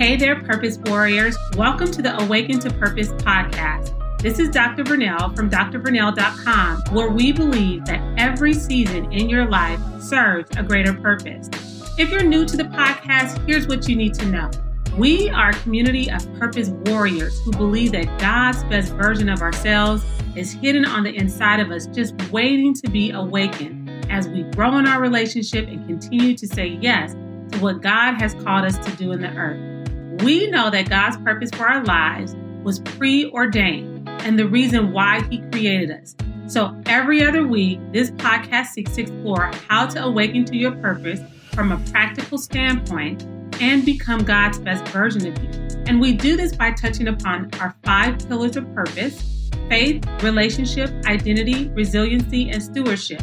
Hey there, Purpose Warriors. Welcome to the Awaken to Purpose podcast. This is Dr. Vernell from drvernell.com, where we believe that every season in your life serves a greater purpose. If you're new to the podcast, here's what you need to know. We are a community of purpose warriors who believe that God's best version of ourselves is hidden on the inside of us, just waiting to be awakened as we grow in our relationship and continue to say yes to what God has called us to do in the earth. We know that God's purpose for our lives was preordained and the reason why He created us. So every other week, this podcast seeks to explore how to awaken to your purpose from a practical standpoint and become God's best version of you. And we do this by touching upon our five pillars of purpose faith, relationship, identity, resiliency, and stewardship.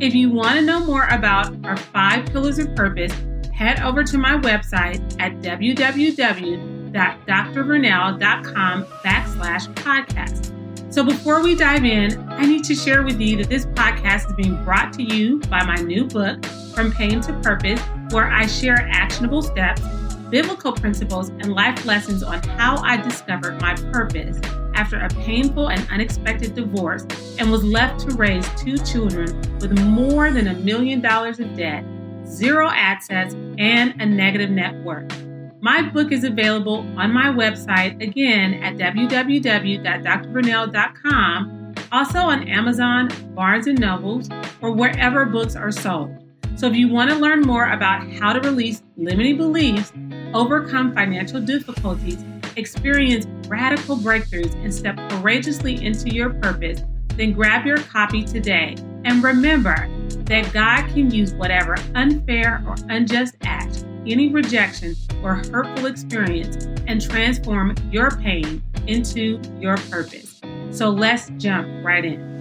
If you want to know more about our five pillars of purpose, head over to my website at www.drvernell.com backslash podcast. So before we dive in, I need to share with you that this podcast is being brought to you by my new book, From Pain to Purpose, where I share actionable steps, biblical principles, and life lessons on how I discovered my purpose after a painful and unexpected divorce and was left to raise two children with more than a million dollars of debt zero access, and a negative net worth. My book is available on my website again at www.drvernell.com, also on Amazon, Barnes and Nobles, or wherever books are sold. So if you want to learn more about how to release limiting beliefs, overcome financial difficulties, experience radical breakthroughs, and step courageously into your purpose, then grab your copy today. And remember, that God can use whatever unfair or unjust act, any rejection or hurtful experience, and transform your pain into your purpose. So let's jump right in.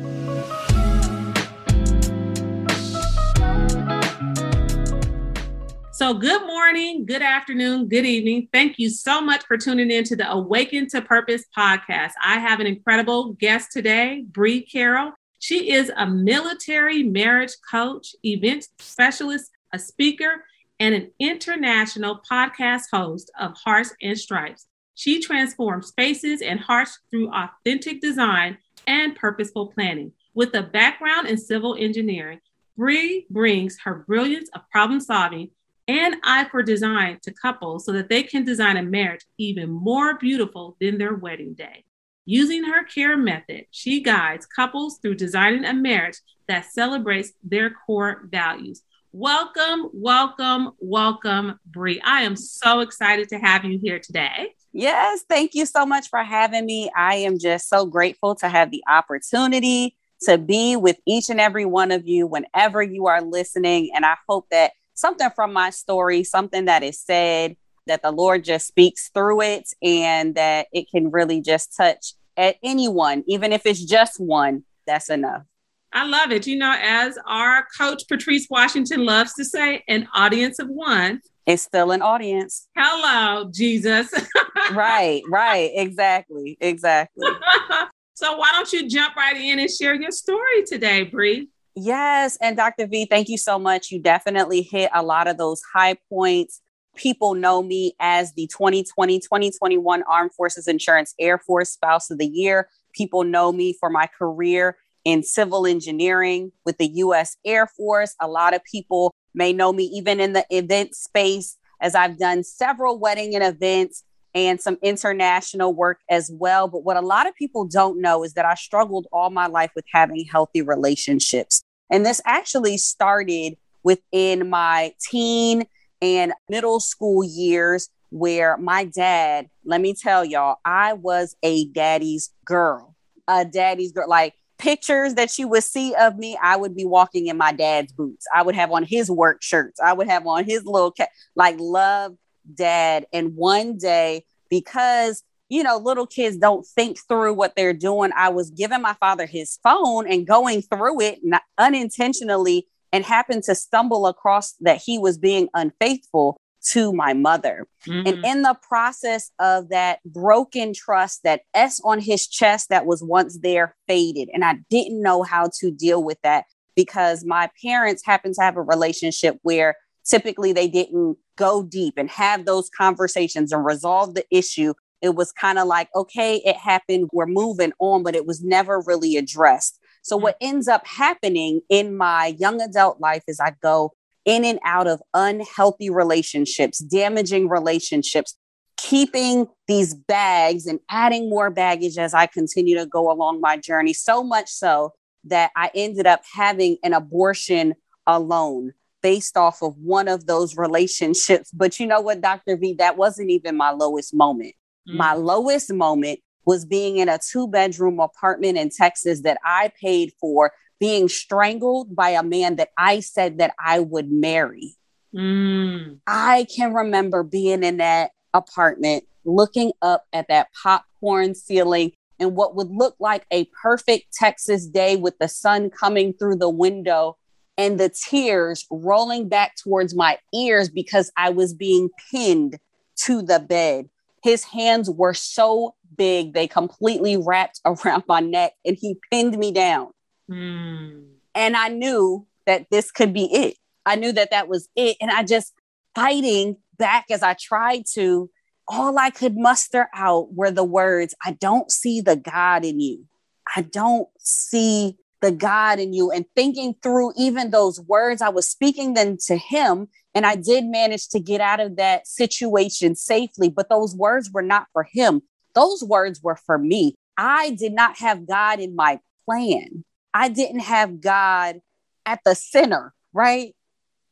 So, good morning, good afternoon, good evening. Thank you so much for tuning in to the Awaken to Purpose podcast. I have an incredible guest today, Bree Carroll. She is a military marriage coach, event specialist, a speaker, and an international podcast host of Hearts and Stripes. She transforms spaces and hearts through authentic design and purposeful planning. With a background in civil engineering, Bree brings her brilliance of problem solving and eye for design to couples so that they can design a marriage even more beautiful than their wedding day. Using her care method, she guides couples through designing a marriage that celebrates their core values. Welcome, welcome, welcome, Bree. I am so excited to have you here today. Yes, thank you so much for having me. I am just so grateful to have the opportunity to be with each and every one of you whenever you are listening. And I hope that something from my story, something that is said, that the Lord just speaks through it and that it can really just touch at anyone, even if it's just one, that's enough. I love it. You know, as our coach Patrice Washington loves to say, an audience of one. It's still an audience. Hello, Jesus. right, right. Exactly. Exactly. so why don't you jump right in and share your story today, Bree? Yes. And Dr. V, thank you so much. You definitely hit a lot of those high points people know me as the 2020 2021 Armed Forces Insurance Air Force Spouse of the Year. People know me for my career in civil engineering with the US Air Force. A lot of people may know me even in the event space as I've done several wedding and events and some international work as well. But what a lot of people don't know is that I struggled all my life with having healthy relationships. And this actually started within my teen and middle school years where my dad, let me tell y'all, I was a daddy's girl, a daddy's girl. Like pictures that you would see of me, I would be walking in my dad's boots. I would have on his work shirts. I would have on his little cat, like love dad. And one day, because you know, little kids don't think through what they're doing. I was giving my father his phone and going through it unintentionally and happened to stumble across that he was being unfaithful to my mother. Mm-hmm. And in the process of that broken trust, that S on his chest that was once there faded. And I didn't know how to deal with that because my parents happened to have a relationship where typically they didn't go deep and have those conversations and resolve the issue. It was kind of like, okay, it happened, we're moving on, but it was never really addressed. So, what ends up happening in my young adult life is I go in and out of unhealthy relationships, damaging relationships, keeping these bags and adding more baggage as I continue to go along my journey. So much so that I ended up having an abortion alone based off of one of those relationships. But you know what, Dr. V, that wasn't even my lowest moment. Mm. My lowest moment was being in a two bedroom apartment in Texas that I paid for, being strangled by a man that I said that I would marry. Mm. I can remember being in that apartment, looking up at that popcorn ceiling and what would look like a perfect Texas day with the sun coming through the window and the tears rolling back towards my ears because I was being pinned to the bed. His hands were so big, they completely wrapped around my neck and he pinned me down. Mm. And I knew that this could be it. I knew that that was it. And I just fighting back as I tried to, all I could muster out were the words, I don't see the God in you. I don't see the God in you. And thinking through even those words, I was speaking them to him. And I did manage to get out of that situation safely. But those words were not for him, those words were for me. I did not have God in my plan. I didn't have God at the center, right?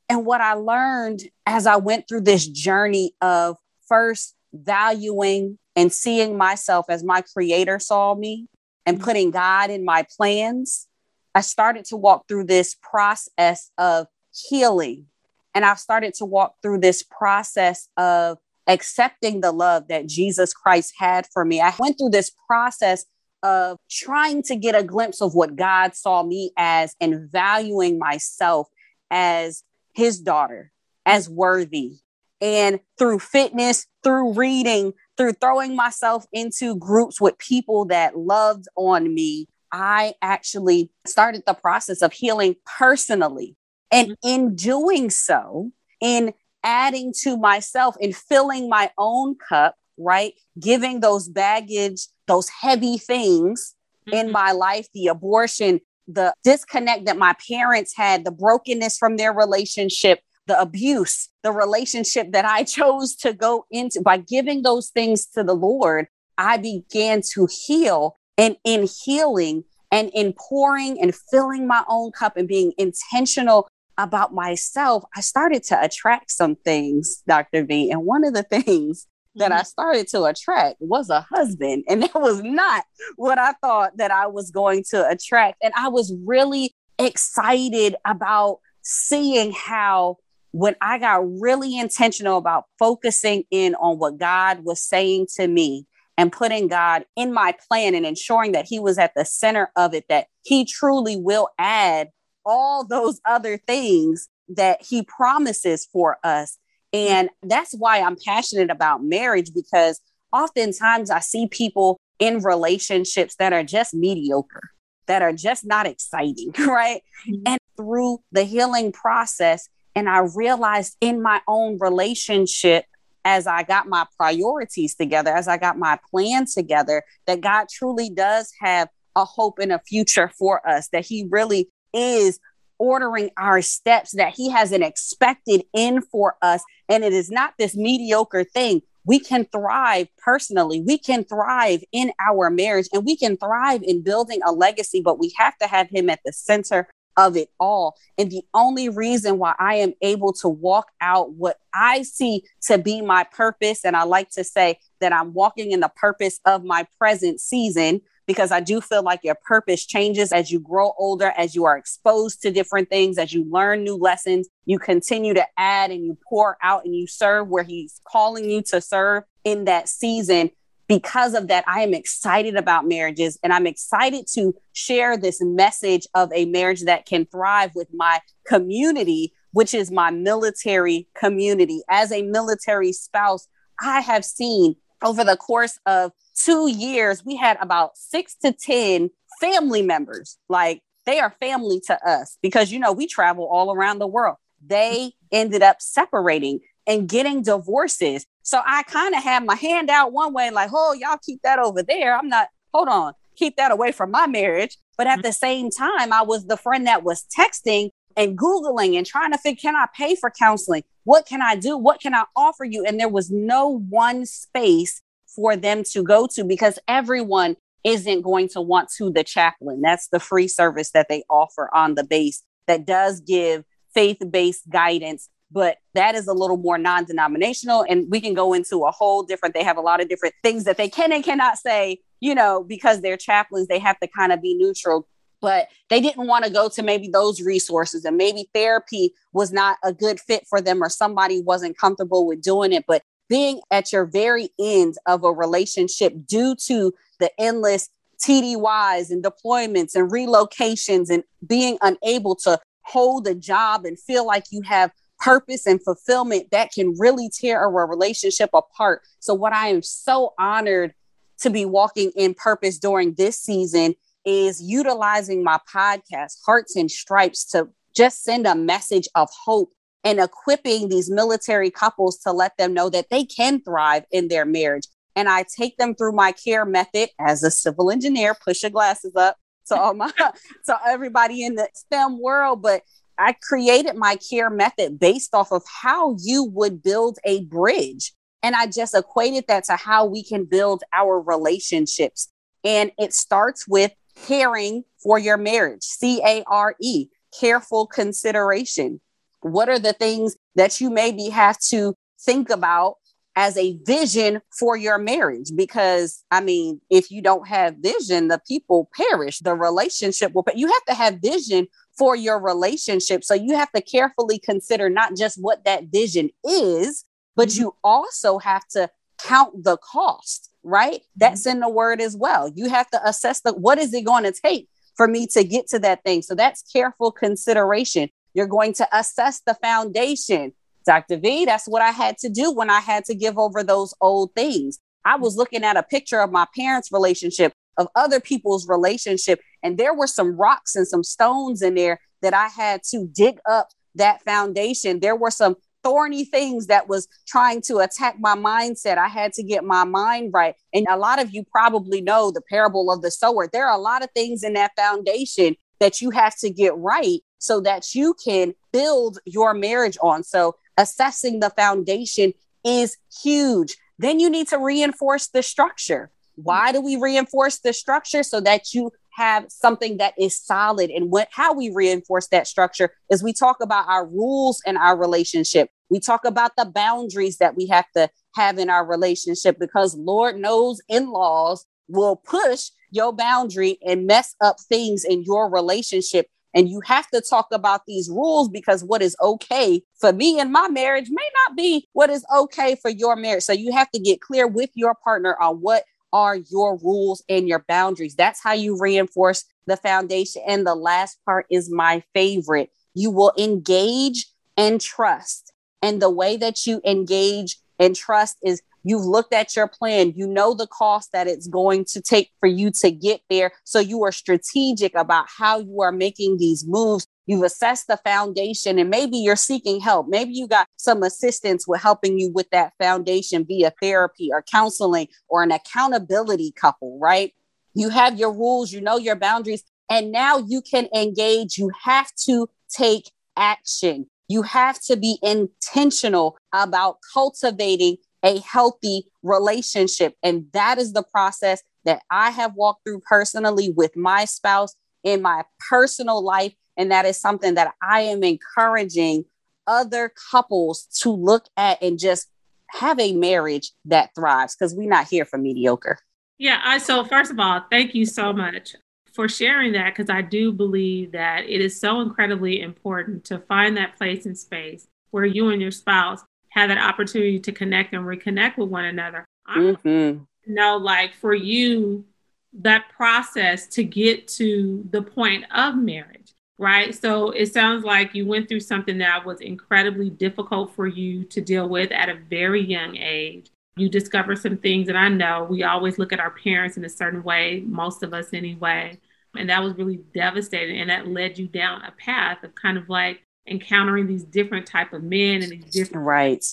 And what I learned as I went through this journey of first valuing and seeing myself as my creator saw me and mm-hmm. putting God in my plans, I started to walk through this process of healing. And I started to walk through this process of accepting the love that Jesus Christ had for me. I went through this process of trying to get a glimpse of what God saw me as and valuing myself as his daughter as worthy. And through fitness, through reading, through throwing myself into groups with people that loved on me, I actually started the process of healing personally. And mm-hmm. in doing so, in adding to myself and filling my own cup, right? Giving those baggage, those heavy things mm-hmm. in my life, the abortion, the disconnect that my parents had, the brokenness from their relationship, the abuse, the relationship that I chose to go into by giving those things to the Lord, I began to heal. And in healing and in pouring and filling my own cup and being intentional about myself, I started to attract some things, Dr. V. And one of the things that I mm-hmm. started to attract was a husband. And that was not what I thought that I was going to attract. And I was really excited about seeing how when I got really intentional about focusing in on what God was saying to me and putting God in my plan and ensuring that He was at the center of it, that He truly will add all those other things that He promises for us and that's why I'm passionate about marriage because oftentimes I see people in relationships that are just mediocre, that are just not exciting, right? Mm-hmm. And through the healing process, and I realized in my own relationship, as I got my priorities together, as I got my plan together, that God truly does have a hope and a future for us, that He really is ordering our steps, that He has an expected end for us. And it is not this mediocre thing. We can thrive personally, we can thrive in our marriage, and we can thrive in building a legacy, but we have to have Him at the center of it all. And the only reason why I am able to walk out what I see to be my purpose, and I like to say that I'm walking in the purpose of my present season, because I do feel like your purpose changes as you grow older, as you are exposed to different things, as you learn new lessons, you continue to add and you pour out and you serve where He's calling you to serve in that season. Because of that, I am excited about marriages and I'm excited to share this message of a marriage that can thrive with my community, which is my military community. As a military spouse, I have seen over the course of two years, we had about six to 10 family members. Like they are family to us because, you know, we travel all around the world. they ended up separating and getting divorces. So I kind of had my hand out one way, like, oh, y'all keep that over there. I'm not, hold on, keep that away from my marriage. But at mm-hmm. the same time, I was the friend that was texting and Googling and trying to figure, can I pay for counseling? What can I do? What can I offer you? And there was no one space for them to go to because everyone isn't going to want to the chaplain. That's the free service that they offer on the base that does give faith based guidance, but that is a little more non denominational. And we can go into a whole different, they have a lot of different things that they can and cannot say, you know, because they're chaplains, they have to kind of be neutral. But they didn't want to go to maybe those resources, and maybe therapy was not a good fit for them, or somebody wasn't comfortable with doing it. But being at your very end of a relationship due to the endless TDYs and deployments and relocations and being unable to hold a job and feel like you have purpose and fulfillment that can really tear a relationship apart. So, what I am so honored to be walking in purpose during this season is utilizing my podcast, Hearts and Stripes, to just send a message of hope and equipping these military couples to let them know that they can thrive in their marriage. And I take them through my care method as a civil engineer, push your glasses up to all my to everybody in the STEM world. But I created my care method based off of how you would build a bridge. And I just equated that to how we can build our relationships. And it starts with caring for your marriage, C A R E, careful consideration. What are the things that you maybe have to think about as a vision for your marriage? Because, I mean, if you don't have vision, the people perish, the relationship will, but you have to have vision for your relationship. So you have to carefully consider not just what that vision is, but mm-hmm. you also have to count the cost, right? Mm-hmm. That's in the word as well. You have to assess the what is it going to take for me to get to that thing. So that's careful consideration. You're going to assess the foundation. Dr. V, that's what I had to do when I had to give over those old things. I was looking at a picture of my parents' relationship, of other people's relationship, and there were some rocks and some stones in there that I had to dig up that foundation. There were some thorny things that was trying to attack my mindset. I had to get my mind right. And a lot of you probably know the parable of the sower. There are a lot of things in that foundation that you have to get right so that you can build your marriage on. So assessing the foundation is huge. Then you need to reinforce the structure. Why do we reinforce the structure? So that you have something that is solid. And what how we reinforce that structure is we talk about our rules in our relationship. We talk about the boundaries that we have to have in our relationship because Lord knows in-laws will push your boundary and mess up things in your relationship. And you have to talk about these rules because what is okay for me and my marriage may not be what is okay for your marriage. So you have to get clear with your partner on what are your rules and your boundaries. That's how you reinforce the foundation. And the last part is my favorite. You will engage and trust. And the way that you engage and trust is you've looked at your plan, you know the cost that it's going to take for you to get there. So you are strategic about how you are making these moves You've assessed the foundation and maybe you're seeking help. Maybe you got some assistance with helping you with that foundation via therapy or counseling or an accountability couple, right? You have your rules, you know your boundaries, and now you can engage. You have to take action. You have to be intentional about cultivating a healthy relationship. And that is the process that I have walked through personally with my spouse in my personal life and that is something that I am encouraging other couples to look at and just have a marriage that thrives because we're not here for mediocre. Yeah. I, so, first of all, thank you so much for sharing that because I do believe that it is so incredibly important to find that place and space where you and your spouse have that opportunity to connect and reconnect with one another. Mm-hmm. know, like for you, that process to get to the point of marriage right? So it sounds like you went through something that was incredibly difficult for you to deal with at a very young age. You discovered some things, and I know we always look at our parents in a certain way, most of us anyway. And that was really devastating. And that led you down a path of kind of like encountering these different type of men and these different right.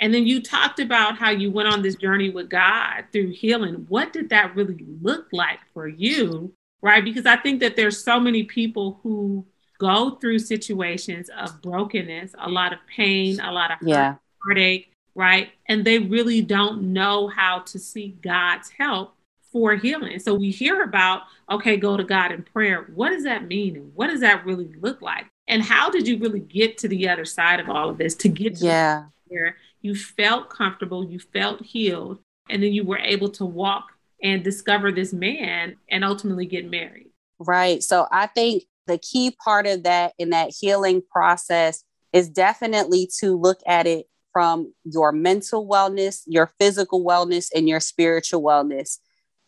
And then you talked about how you went on this journey with God through healing. What did that really look like for you? Right? Because I think that there's so many people who go through situations of brokenness, a lot of pain, a lot of yeah. heartache, right? And they really don't know how to seek God's help for healing. So we hear about, okay, go to God in prayer. What does that mean? And what does that really look like? And how did you really get to the other side of all of this to get to yeah. where you felt comfortable, you felt healed, and then you were able to walk and discover this man and ultimately get married? Right. So I think the key part of that in that healing process is definitely to look at it from your mental wellness, your physical wellness, and your spiritual wellness.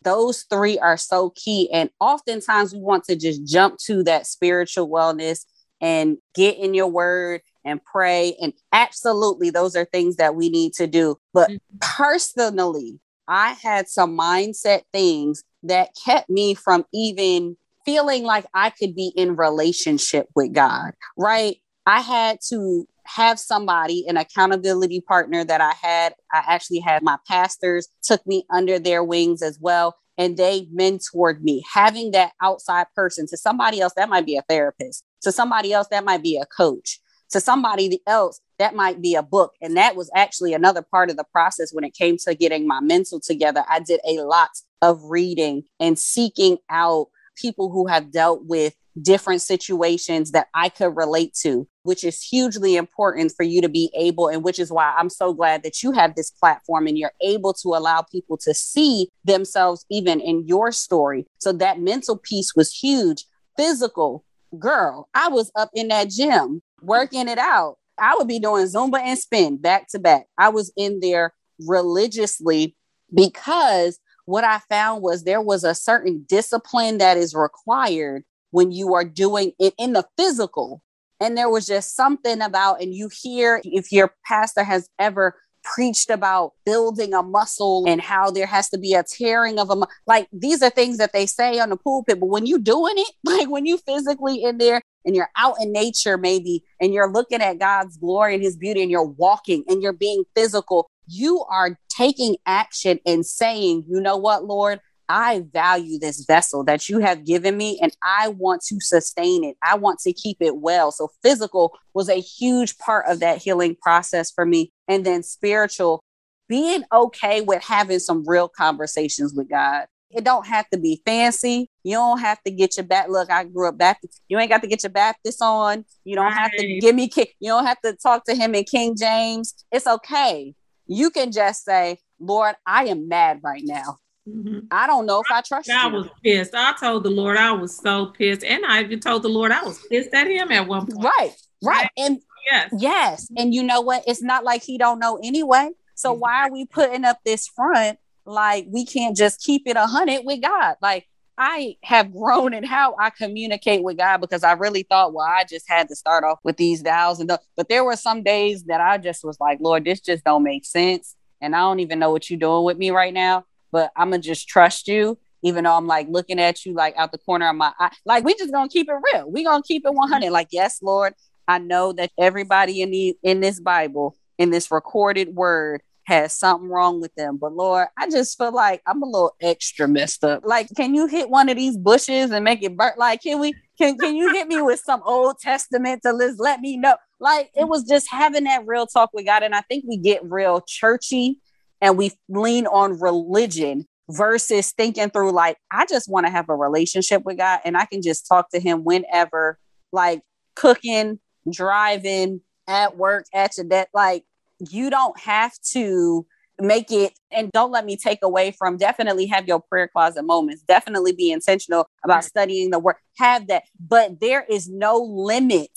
Those three are so key. And oftentimes we want to just jump to that spiritual wellness and get in your word and pray. And absolutely, those are things that we need to do. But mm-hmm. personally, I had some mindset things that kept me from even feeling like I could be in relationship with God, right? I had to have somebody, an accountability partner that I had. I actually had my pastors took me under their wings as well. And they mentored me. Having that outside person to somebody else, that might be a therapist, to somebody else, that might be a coach, to somebody else, that might be a book. And that was actually another part of the process when it came to getting my mental together. I did a lot of reading and seeking out people who have dealt with different situations that I could relate to, which is hugely important for you to be able, and which is why I'm so glad that you have this platform and you're able to allow people to see themselves even in your story. So that mental piece was huge. Physical, girl, I was up in that gym working it out. I would be doing Zumba and spin back to back. I was in there religiously because what I found was there was a certain discipline that is required when you are doing it in the physical. And there was just something about, and you hear if your pastor has ever preached about building a muscle and how there has to be a tearing of a like these are things that they say on the pulpit but when you doing it like when you physically in there and you're out in nature maybe and you're looking at God's glory and his beauty and you're walking and you're being physical you are taking action and saying you know what Lord I value this vessel that you have given me and I want to sustain it. I want to keep it well. So, physical was a huge part of that healing process for me. And then, spiritual, being okay with having some real conversations with God. It don't have to be fancy. You don't have to get your back. Look, I grew up Baptist. You ain't got to get your Baptist on. You don't right. have to give me. Kick. You don't have to talk to him in King James. It's okay. You can just say, Lord, I am mad right now. Mm-hmm. I don't know if I trust you. I was pissed. I told the Lord I was so pissed. And I even told the Lord I was pissed at him at one point. Right. Right. And yes. Yes. And you know what? It's not like he don't know anyway. So mm-hmm. why are we putting up this front like we can't just keep it a hundred with God? Like I have grown in how I communicate with God because I really thought, well, I just had to start off with these vows and the, but there were some days that I just was like, Lord, this just don't make sense. And I don't even know what you're doing with me right now but I'm gonna just trust you, even though I'm like looking at you like out the corner of my eye. Like we just gonna keep it real. We gonna keep it 100. Like yes, Lord, I know that everybody in the in this Bible in this recorded word has something wrong with them. But Lord, I just feel like I'm a little extra messed up. Like, can you hit one of these bushes and make it burn? Like, can we? Can Can you hit me with some Old Testament to let let me know? Like, it was just having that real talk with God, and I think we get real churchy and we lean on religion versus thinking through like I just want to have a relationship with God and I can just talk to him whenever like cooking, driving, at work, at your desk like you don't have to make it and don't let me take away from definitely have your prayer closet moments definitely be intentional about studying the word have that but there is no limit.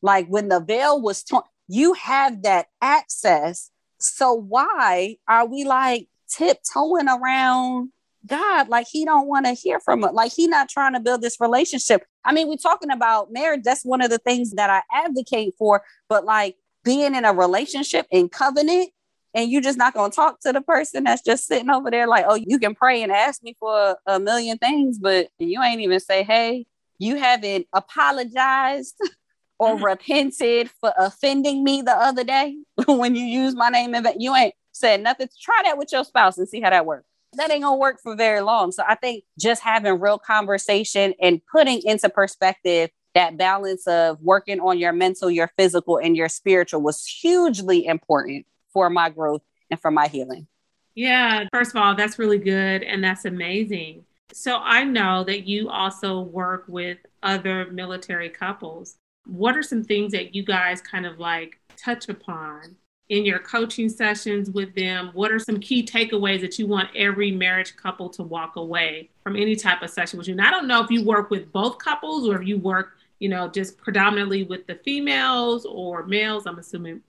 Like when the veil was torn you have that access so why are we like tiptoeing around God? Like he don't want to hear from us. Like he not trying to build this relationship. I mean, we're talking about marriage. That's one of the things that I advocate for. But like being in a relationship in covenant, and you're just not gonna talk to the person that's just sitting over there like, oh, you can pray and ask me for a million things, but you ain't even say, hey, you haven't apologized or mm-hmm. repented for offending me the other day when you use my name and you ain't said nothing. Try that with your spouse and see how that works. That ain't gonna work for very long. So I think just having real conversation and putting into perspective that balance of working on your mental, your physical, and your spiritual was hugely important for my growth and for my healing. Yeah, first of all, that's really good and that's amazing. So I know that you also work with other military couples. What are some things that you guys kind of like touch upon in your coaching sessions with them? What are some key takeaways that you want every marriage couple to walk away from any type of session with you? And I don't know if you work with both couples or if you work, you know, just predominantly with the females or males. I'm assuming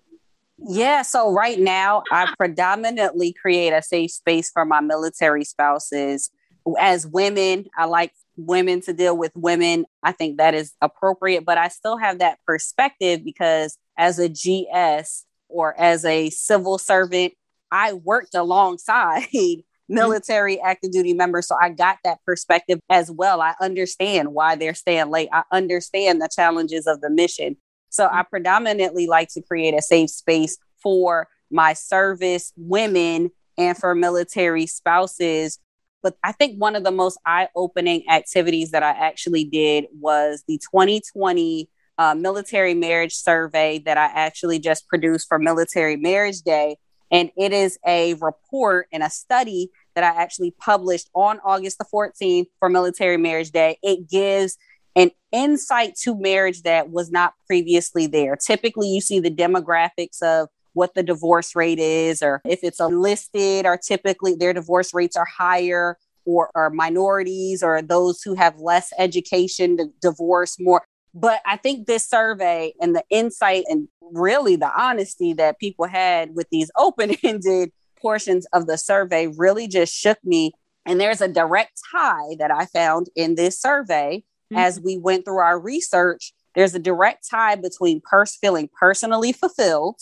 yeah, so right now I predominantly create a safe space for my military spouses. As women, I like women to deal with women. I think that is appropriate, but I still have that perspective because as a GS or as a civil servant, I worked alongside mm-hmm. military active duty members. So I got that perspective as well. I understand why they're staying late. I understand the challenges of the mission. So I mm-hmm. predominantly like to create a safe space for my service women and for military spouses. But I think one of the most eye opening activities that I actually did was the 2020 uh, military marriage survey that I actually just produced for Military Marriage Day. And it is a report and a study that I actually published on August the 14th for Military Marriage Day. It gives an insight to marriage that was not previously there. Typically, you see the demographics of what the divorce rate is, or if it's enlisted, or typically their divorce rates are higher, or are minorities, or those who have less education to divorce more. But I think this survey and the insight and really the honesty that people had with these open ended portions of the survey really just shook me. And there's a direct tie that I found in this survey mm-hmm. as we went through our research, there's a direct tie between pers- feeling personally fulfilled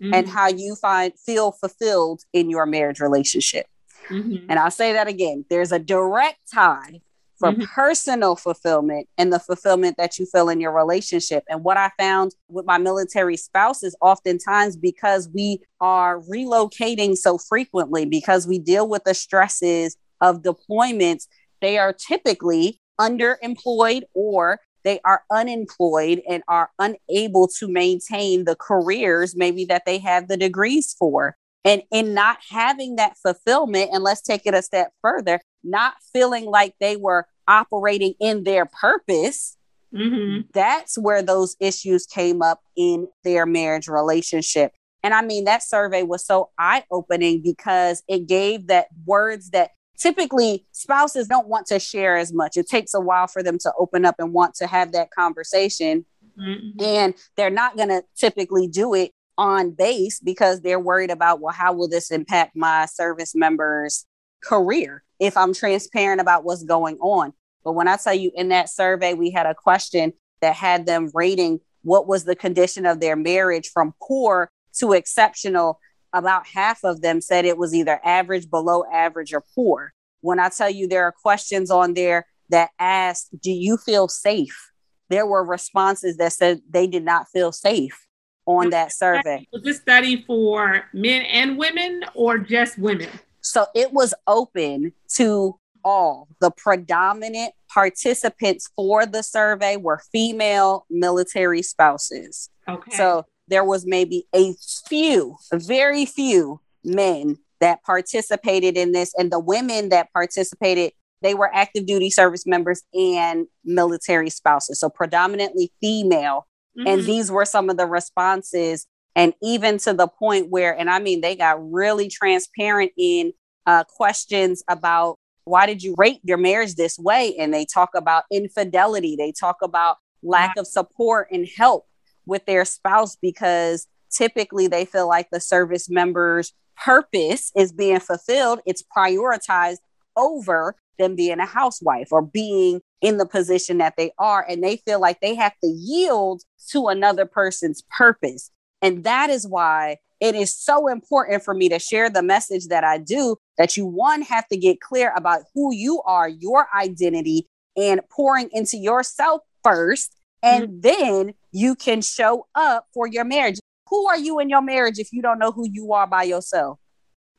mm-hmm. and how you find feel fulfilled in your marriage relationship. Mm-hmm. And I'll say that again. There's a direct tie for mm-hmm. personal fulfillment and the fulfillment that you feel in your relationship. And what I found with my military spouses, oftentimes because we are relocating so frequently, because we deal with the stresses of deployments, they are typically underemployed or they are unemployed and are unable to maintain the careers maybe that they have the degrees for. And in not having that fulfillment, and let's take it a step further, not feeling like they were operating in their purpose, mm-hmm. that's where those issues came up in their marriage relationship. And I mean, that survey was so eye opening because it gave that words that typically spouses don't want to share as much. It takes a while for them to open up and want to have that conversation. Mm-hmm. And they're not going to typically do it on base because they're worried about, well, how will this impact my service members' career if I'm transparent about what's going on? But when I tell you in that survey, we had a question that had them rating what was the condition of their marriage from poor to exceptional about half of them said it was either average, below average, or poor. When I tell you there are questions on there that asked, Do you feel safe? There were responses that said they did not feel safe on that survey. Was this study for men and women or just women? So it was open to all. The predominant participants for the survey were female military spouses. Okay. So there was maybe a few, very few men that participated in this. And the women that participated, they were active duty service members and military spouses. So predominantly female. Mm-hmm. And these were some of the responses. And even to the point where, and I mean, they got really transparent in uh, questions about why did you rate your marriage this way? And they talk about infidelity, they talk about lack of support and help with their spouse because typically they feel like the service member's purpose is being fulfilled. It's prioritized over them being a housewife or being in the position that they are. And they feel like they have to yield to another person's purpose. And that is why it is so important for me to share the message that I do that you, one, have to get clear about who you are, your identity, and pouring into yourself first. And mm-hmm. then you can show up for your marriage. Who are you in your marriage if you don't know who you are by yourself?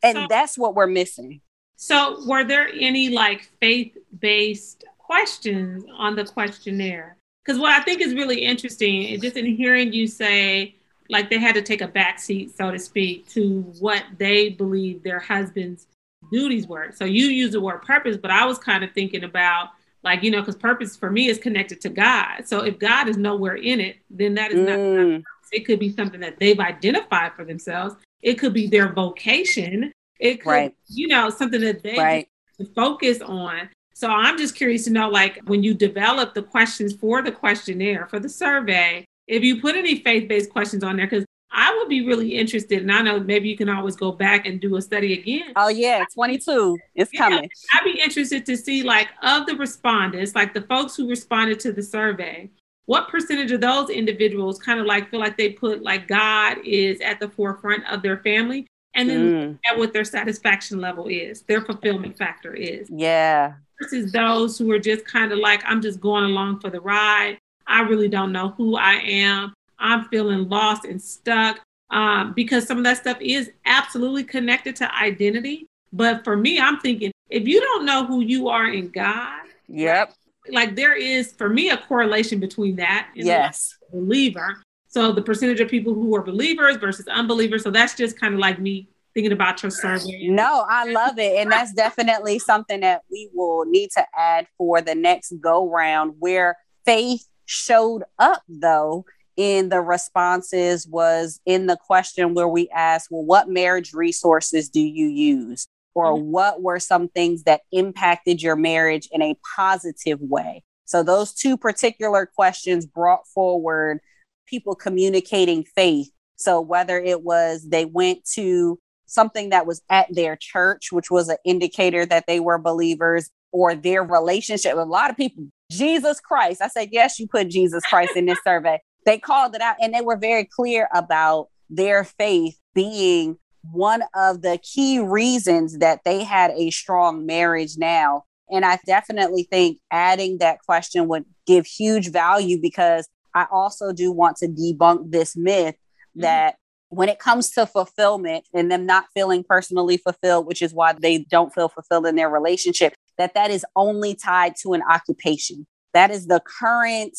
And so, that's what we're missing. So, were there any like faith based questions on the questionnaire? Because what I think is really interesting is just in hearing you say, like they had to take a backseat, so to speak, to what they believe their husband's duties were. So you use the word purpose, but I was kind of thinking about like, you know, because purpose for me is connected to God. So if God is nowhere in it, then that is mm. not, it could be something that they've identified for themselves. It could be their vocation. It could, right. you know, something that they right. focus on. So I'm just curious to know, like, when you develop the questions for the questionnaire, for the survey, if you put any faith based questions on there, because I would be really interested, and I know maybe you can always go back and do a study again. Oh yeah, 22. It's yeah, coming. I'd be interested to see like of the respondents, like the folks who responded to the survey, what percentage of those individuals kind of like feel like they put like God is at the forefront of their family and then mm. at what their satisfaction level is, their fulfillment factor is. Yeah. Versus those who are just kind of like, I'm just going along for the ride. I really don't know who I am. I'm feeling lost and stuck um, because some of that stuff is absolutely connected to identity. But for me, I'm thinking if you don't know who you are in God, yep, like there is for me a correlation between that and yes, believer. So the percentage of people who are believers versus unbelievers. So that's just kind of like me thinking about your survey. No, I love it. And that's definitely something that we will need to add for the next go round where faith showed up though in the responses was in the question where we asked, well, what marriage resources do you use? Or mm-hmm. what were some things that impacted your marriage in a positive way? So, those two particular questions brought forward people communicating faith. So, whether it was they went to something that was at their church, which was an indicator that they were believers, or their relationship. With a lot of people, Jesus Christ. I said, yes, you put Jesus Christ in this survey they called it out and they were very clear about their faith being one of the key reasons that they had a strong marriage now. And I definitely think adding that question would give huge value because I also do want to debunk this myth mm-hmm. that when it comes to fulfillment and them not feeling personally fulfilled, which is why they don't feel fulfilled in their relationship, that that is only tied to an occupation. That is the current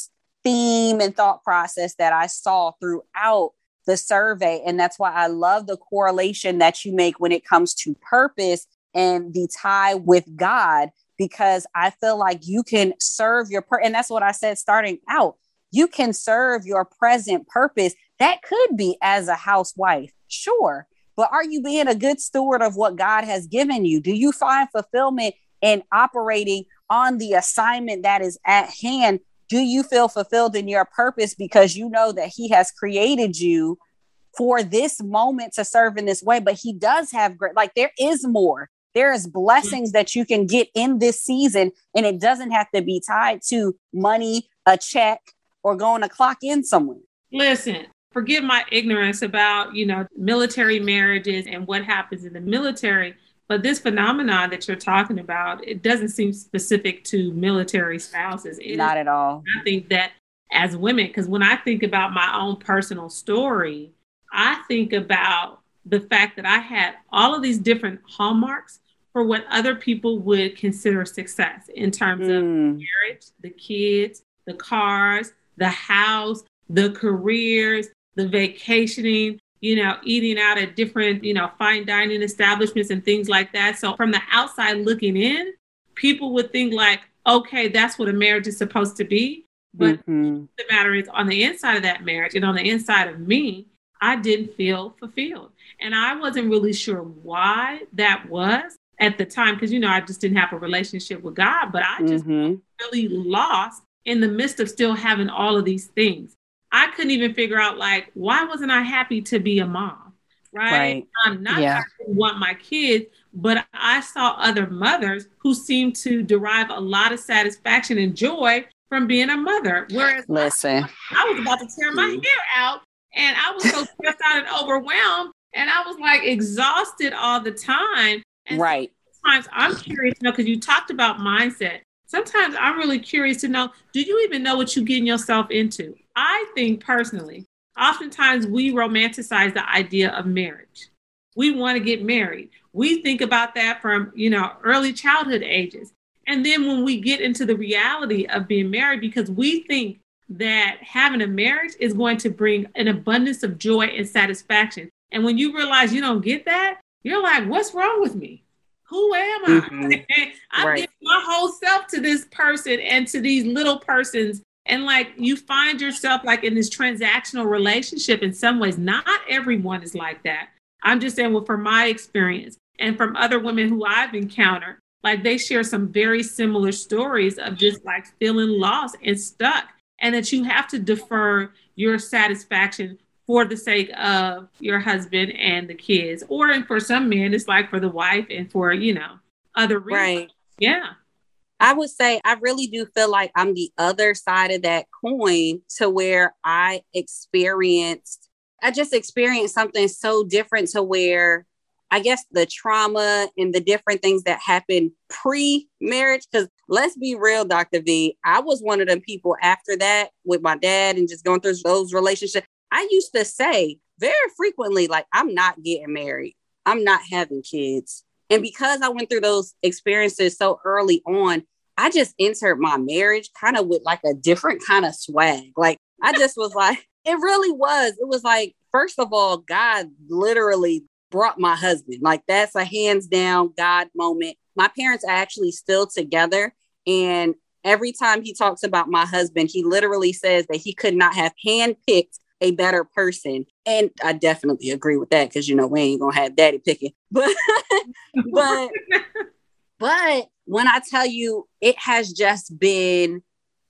theme and thought process that I saw throughout the survey. And that's why I love the correlation that you make when it comes to purpose and the tie with God, because I feel like you can serve your, per- and that's what I said starting out. You can serve your present purpose. That could be as a housewife, sure. But are you being a good steward of what God has given you? Do you find fulfillment in operating on the assignment that is at hand do you feel fulfilled in your purpose because you know that he has created you for this moment to serve in this way but he does have great like there is more. There is blessings that you can get in this season and it doesn't have to be tied to money a check or going to clock in somewhere. Listen forgive my ignorance about you know military marriages and what happens in the military but this phenomenon that you're talking about, it doesn't seem specific to military spouses. It Not at all. I think that as women, because when I think about my own personal story, I think about the fact that I had all of these different hallmarks for what other people would consider success in terms mm. of marriage, the kids, the cars, the house, the careers, the vacationing, you know, eating out at different, you know, fine dining establishments and things like that. So from the outside looking in, people would think like, okay, that's what a marriage is supposed to be. But mm-hmm. the matter is on the inside of that marriage and on the inside of me, I didn't feel fulfilled. And I wasn't really sure why that was at the time because you know I just didn't have a relationship with God, but I just mm-hmm. really lost in the midst of still having all of these things. I couldn't even figure out like why wasn't I happy to be a mom? Right. right. I'm not yeah. want my kids, but I saw other mothers who seemed to derive a lot of satisfaction and joy from being a mother. Whereas listen, I, I was about to tear my mm. hair out and I was so stressed out and overwhelmed and I was like exhausted all the time. And right. Sometimes I'm curious to know because you talked about mindset. Sometimes I'm really curious to know, do you even know what you're getting yourself into? I think personally, oftentimes we romanticize the idea of marriage. We want to get married. We think about that from, you know, early childhood ages. And then when we get into the reality of being married, because we think that having a marriage is going to bring an abundance of joy and satisfaction. And when you realize you don't get that, you're like, what's wrong with me? Who am I? Mm-hmm. I'm right. giving my whole self to this person and to these little persons. And like you find yourself like in this transactional relationship in some ways. Not everyone is like that. I'm just saying, well, from my experience and from other women who I've encountered, like they share some very similar stories of just like feeling lost and stuck, and that you have to defer your satisfaction for the sake of your husband and the kids. Or and for some men, it's like for the wife and for, you know, other reasons. Right. Yeah. I would say I really do feel like I'm the other side of that coin to where I experienced, I just experienced something so different to where I guess the trauma and the different things that happened pre marriage. Because let's be real, Dr. V, I was one of them people after that with my dad and just going through those relationships. I used to say very frequently, like, I'm not getting married, I'm not having kids. And because I went through those experiences so early on, I just entered my marriage kind of with like a different kind of swag. Like, I just was like, it really was. It was like, first of all, God literally brought my husband. Like, that's a hands down God moment. My parents are actually still together. And every time he talks about my husband, he literally says that he could not have handpicked a better person. And I definitely agree with that because you know we ain't gonna have daddy picking. But but but when I tell you it has just been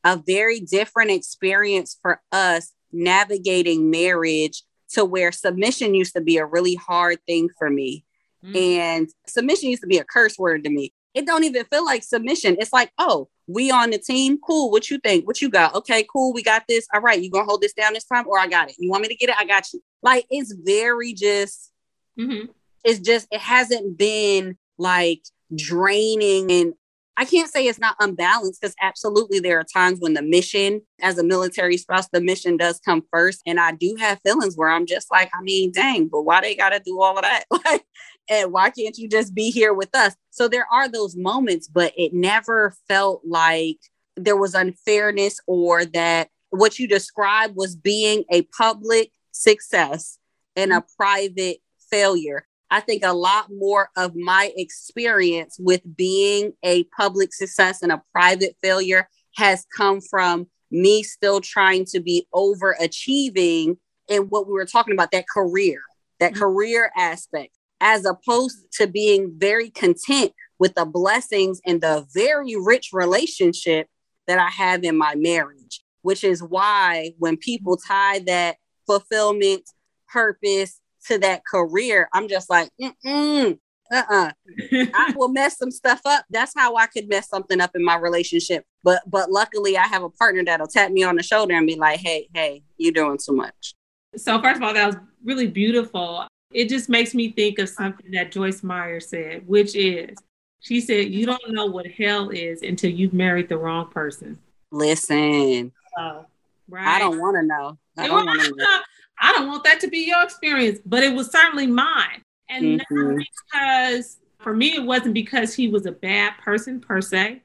a very different experience for us navigating marriage to where submission used to be a really hard thing for me. Mm. And submission used to be a curse word to me. It don't even feel like submission. It's like, oh, we on the team. Cool. What you think? What you got? Okay, cool. We got this. All right. You gonna hold this down this time, or I got it. You want me to get it? I got you. Like it's very just. Mm-hmm. It's just it hasn't been like draining and I can't say it's not unbalanced because absolutely there are times when the mission, as a military spouse, the mission does come first. And I do have feelings where I'm just like, I mean, dang, but why they got to do all of that? Like, and why can't you just be here with us? So there are those moments, but it never felt like there was unfairness or that what you described was being a public success and a mm-hmm. private failure. I think a lot more of my experience with being a public success and a private failure has come from me still trying to be overachieving in what we were talking about that career, that mm-hmm. career aspect, as opposed to being very content with the blessings and the very rich relationship that I have in my marriage, which is why when people tie that fulfillment, purpose, to that career, I'm just like, mm uh-uh. I will mess some stuff up. That's how I could mess something up in my relationship. But but luckily I have a partner that'll tap me on the shoulder and be like, hey, hey, you're doing too much. So first of all, that was really beautiful. It just makes me think of something that Joyce Meyer said, which is she said, You don't know what hell is until you've married the wrong person. Listen. Uh, right. I don't want to know. I don't want to know. I don't want that to be your experience, but it was certainly mine. And mm-hmm. not because for me, it wasn't because he was a bad person per se.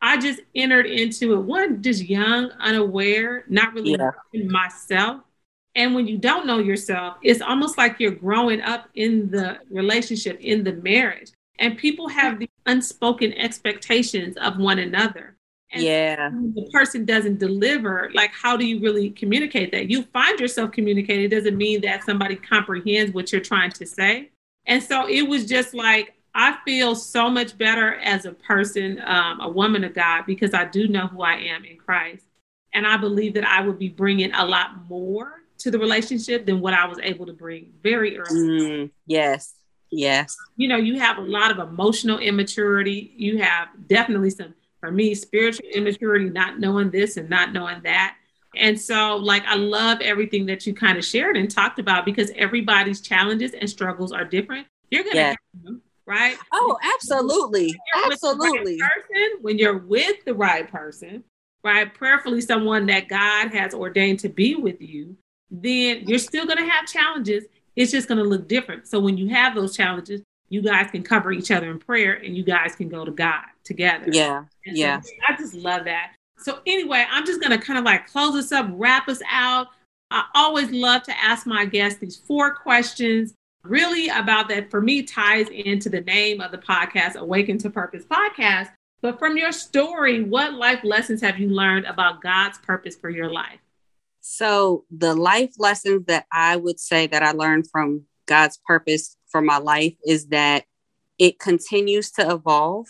I just entered into it, one, just young, unaware, not really yeah. myself. And when you don't know yourself, it's almost like you're growing up in the relationship, in the marriage. And people have the unspoken expectations of one another. And yeah. the person doesn't deliver, like, how do you really communicate that? You find yourself communicating, It doesn't mean that somebody comprehends what you're trying to say. And so it was just like, I feel so much better as a person, um, a woman of God, because I do know who I am in Christ. And I believe that I would be bringing a lot more to the relationship than what I was able to bring very early. Mm, yes. Yes. You know, you have a lot of emotional immaturity. You have definitely some for me, spiritual immaturity, not knowing this and not knowing that. And so, like, I love everything that you kind of shared and talked about because everybody's challenges and struggles are different. You're going to yeah. them, right? Oh, absolutely. Absolutely. Right person, when you're with the right person, right? Prayerfully, someone that God has ordained to be with you, then you're still going to have challenges. It's just going to look different. So when you have those challenges, you guys can cover each other in prayer and you guys can go to God together. Yeah. And yeah. So I just love that. So anyway, I'm just going to kind of like close this up, wrap us out. I always love to ask my guests these four questions really about that for me ties into the name of the podcast, Awaken to Purpose podcast. But from your story, what life lessons have you learned about God's purpose for your life? So, the life lessons that I would say that I learned from God's purpose for my life is that it continues to evolve.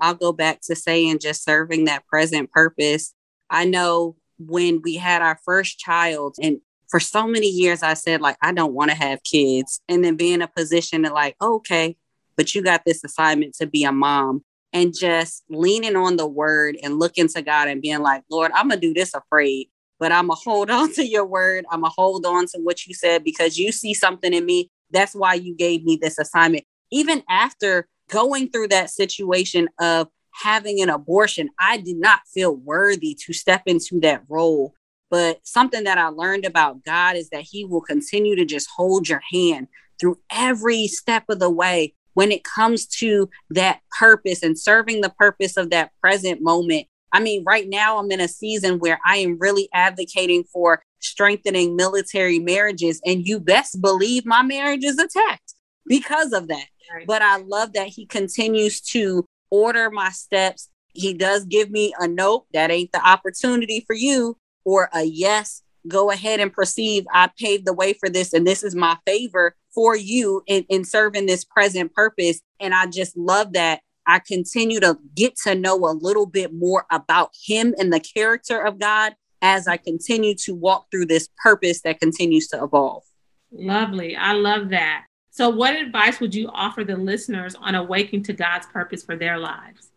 I'll go back to saying just serving that present purpose. I know when we had our first child, and for so many years I said like I don't want to have kids. And then be in a position to like okay but you got this assignment to be a mom. And just leaning on the word and looking to God and being like Lord I'm going to do this afraid but I'm going to hold on to your word. I'm going to hold on to what you said because you see something in me. That's why you gave me this assignment. Even after going through that situation of having an abortion I did not feel worthy to step into that role but something that I learned about God is that He will continue to just hold your hand through every step of the way when it comes to that purpose and serving the purpose of that present moment. I mean, right now I'm in a season where I am really advocating for strengthening military marriages. And you best believe my marriage is attacked because of that. Right. But I love that he continues to order my steps. He does give me a nope, that ain't the opportunity for you, or a yes, go ahead and proceed. I paved the way for this, and this is my favor for you in, in serving this present purpose. And I just love that I continue to get to know a little bit more about Him and the character of God as I continue to walk through this purpose that continues to evolve. Lovely. I love that. So, what advice would you offer the listeners on awakening to God's purpose for their lives?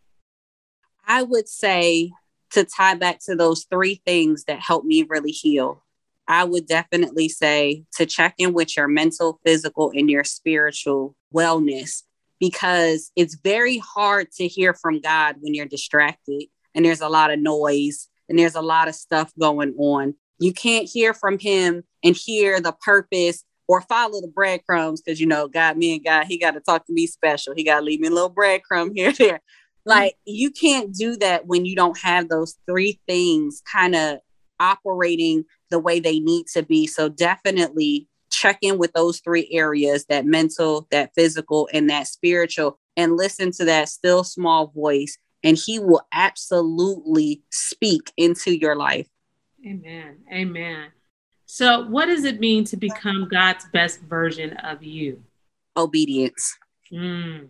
I would say to tie back to those three things that help me really heal, I would definitely say to check in with your mental, physical, and your spiritual wellness because it's very hard to hear from God when you're distracted and there's a lot of noise and there's a lot of stuff going on. You can't hear from Him and hear the purpose or follow the breadcrumbs because you know God, me and God, He got to talk to me special. He got to leave me a little breadcrumb here, there. Like you can't do that when you don't have those three things kind of operating the way they need to be. So definitely check in with those three areas that mental, that physical, and that spiritual, and listen to that still small voice. And he will absolutely speak into your life. Amen. Amen. So, what does it mean to become God's best version of you? Obedience. Mm.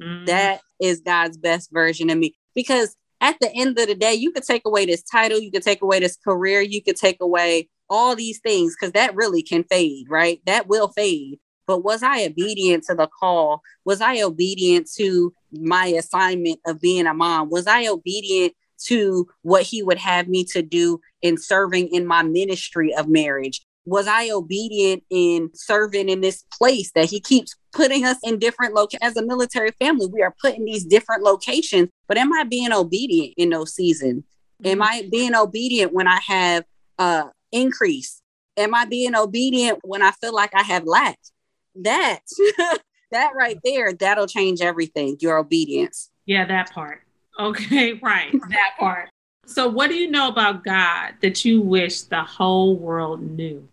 Mm. That is God's best version of me. Because at the end of the day, you could take away this title, you could take away this career, you could take away all these things because that really can fade, right? That will fade. But was I obedient to the call? Was I obedient to my assignment of being a mom? Was I obedient to what he would have me to do in serving in my ministry of marriage? was I obedient in serving in this place that he keeps putting us in different locations as a military family we are put in these different locations but am I being obedient in those seasons am mm-hmm. I being obedient when I have uh increase? Am I being obedient when I feel like I have lacked that that right there that'll change everything your obedience. Yeah that part okay right that part so, what do you know about God that you wish the whole world knew?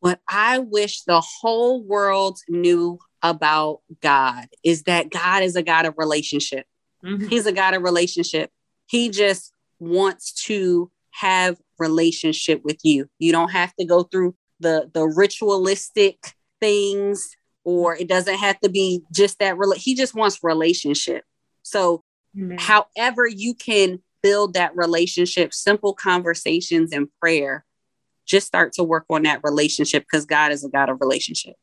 What I wish the whole world knew about God is that God is a God of relationship. Mm-hmm. He's a God of relationship. He just wants to have relationship with you. You don't have to go through the the ritualistic things or it doesn't have to be just that rela- he just wants relationship. So However you can build that relationship, simple conversations and prayer, just start to work on that relationship because God is a God of relationship.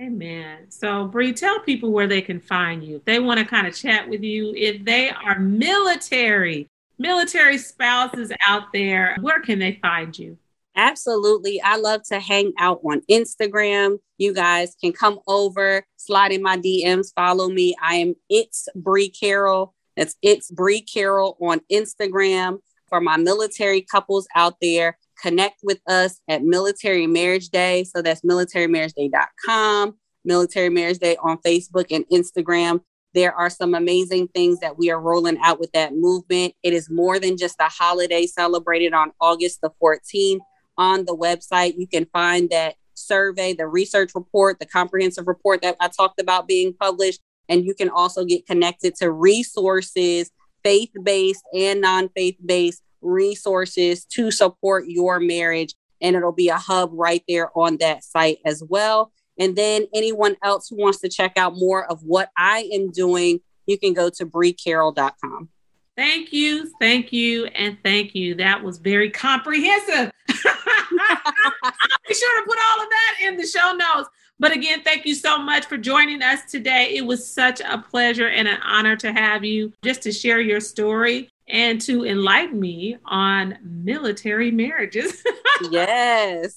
Amen. So, Bree, tell people where they can find you. If they want to kind of chat with you, if they are military, military spouses out there, where can they find you? Absolutely. I love to hang out on Instagram. You guys can come over, slide in my DMs, follow me. I am It's Bree Carroll. That's It's Bree Carroll on Instagram. For my military couples out there, connect with us at Military Marriage Day. So that's militarymarriageday.com, Military Marriage Day on Facebook and Instagram. There are some amazing things that we are rolling out with that movement. It is more than just a holiday celebrated on August the 14th. On the website, you can find that survey, the research report, the comprehensive report that I talked about being published. And you can also get connected to resources, faith based and non faith based resources to support your marriage. And it'll be a hub right there on that site as well. And then anyone else who wants to check out more of what I am doing, you can go to breecarroll.com. Thank you, thank you, and thank you. That was very comprehensive. I'll be sure to put all of that in the show notes. But again, thank you so much for joining us today. It was such a pleasure and an honor to have you just to share your story and to enlighten me on military marriages. yes.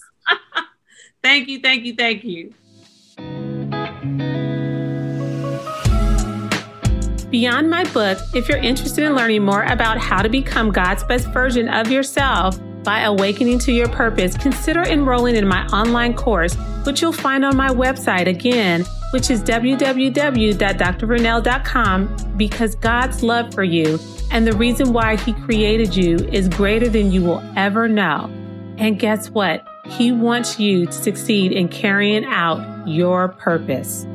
thank you, thank you, thank you. Beyond my book, if you're interested in learning more about how to become God's best version of yourself by awakening to your purpose, consider enrolling in my online course, which you'll find on my website again, which is www.drvernell.com because God's love for you and the reason why He created you is greater than you will ever know. And guess what? He wants you to succeed in carrying out your purpose.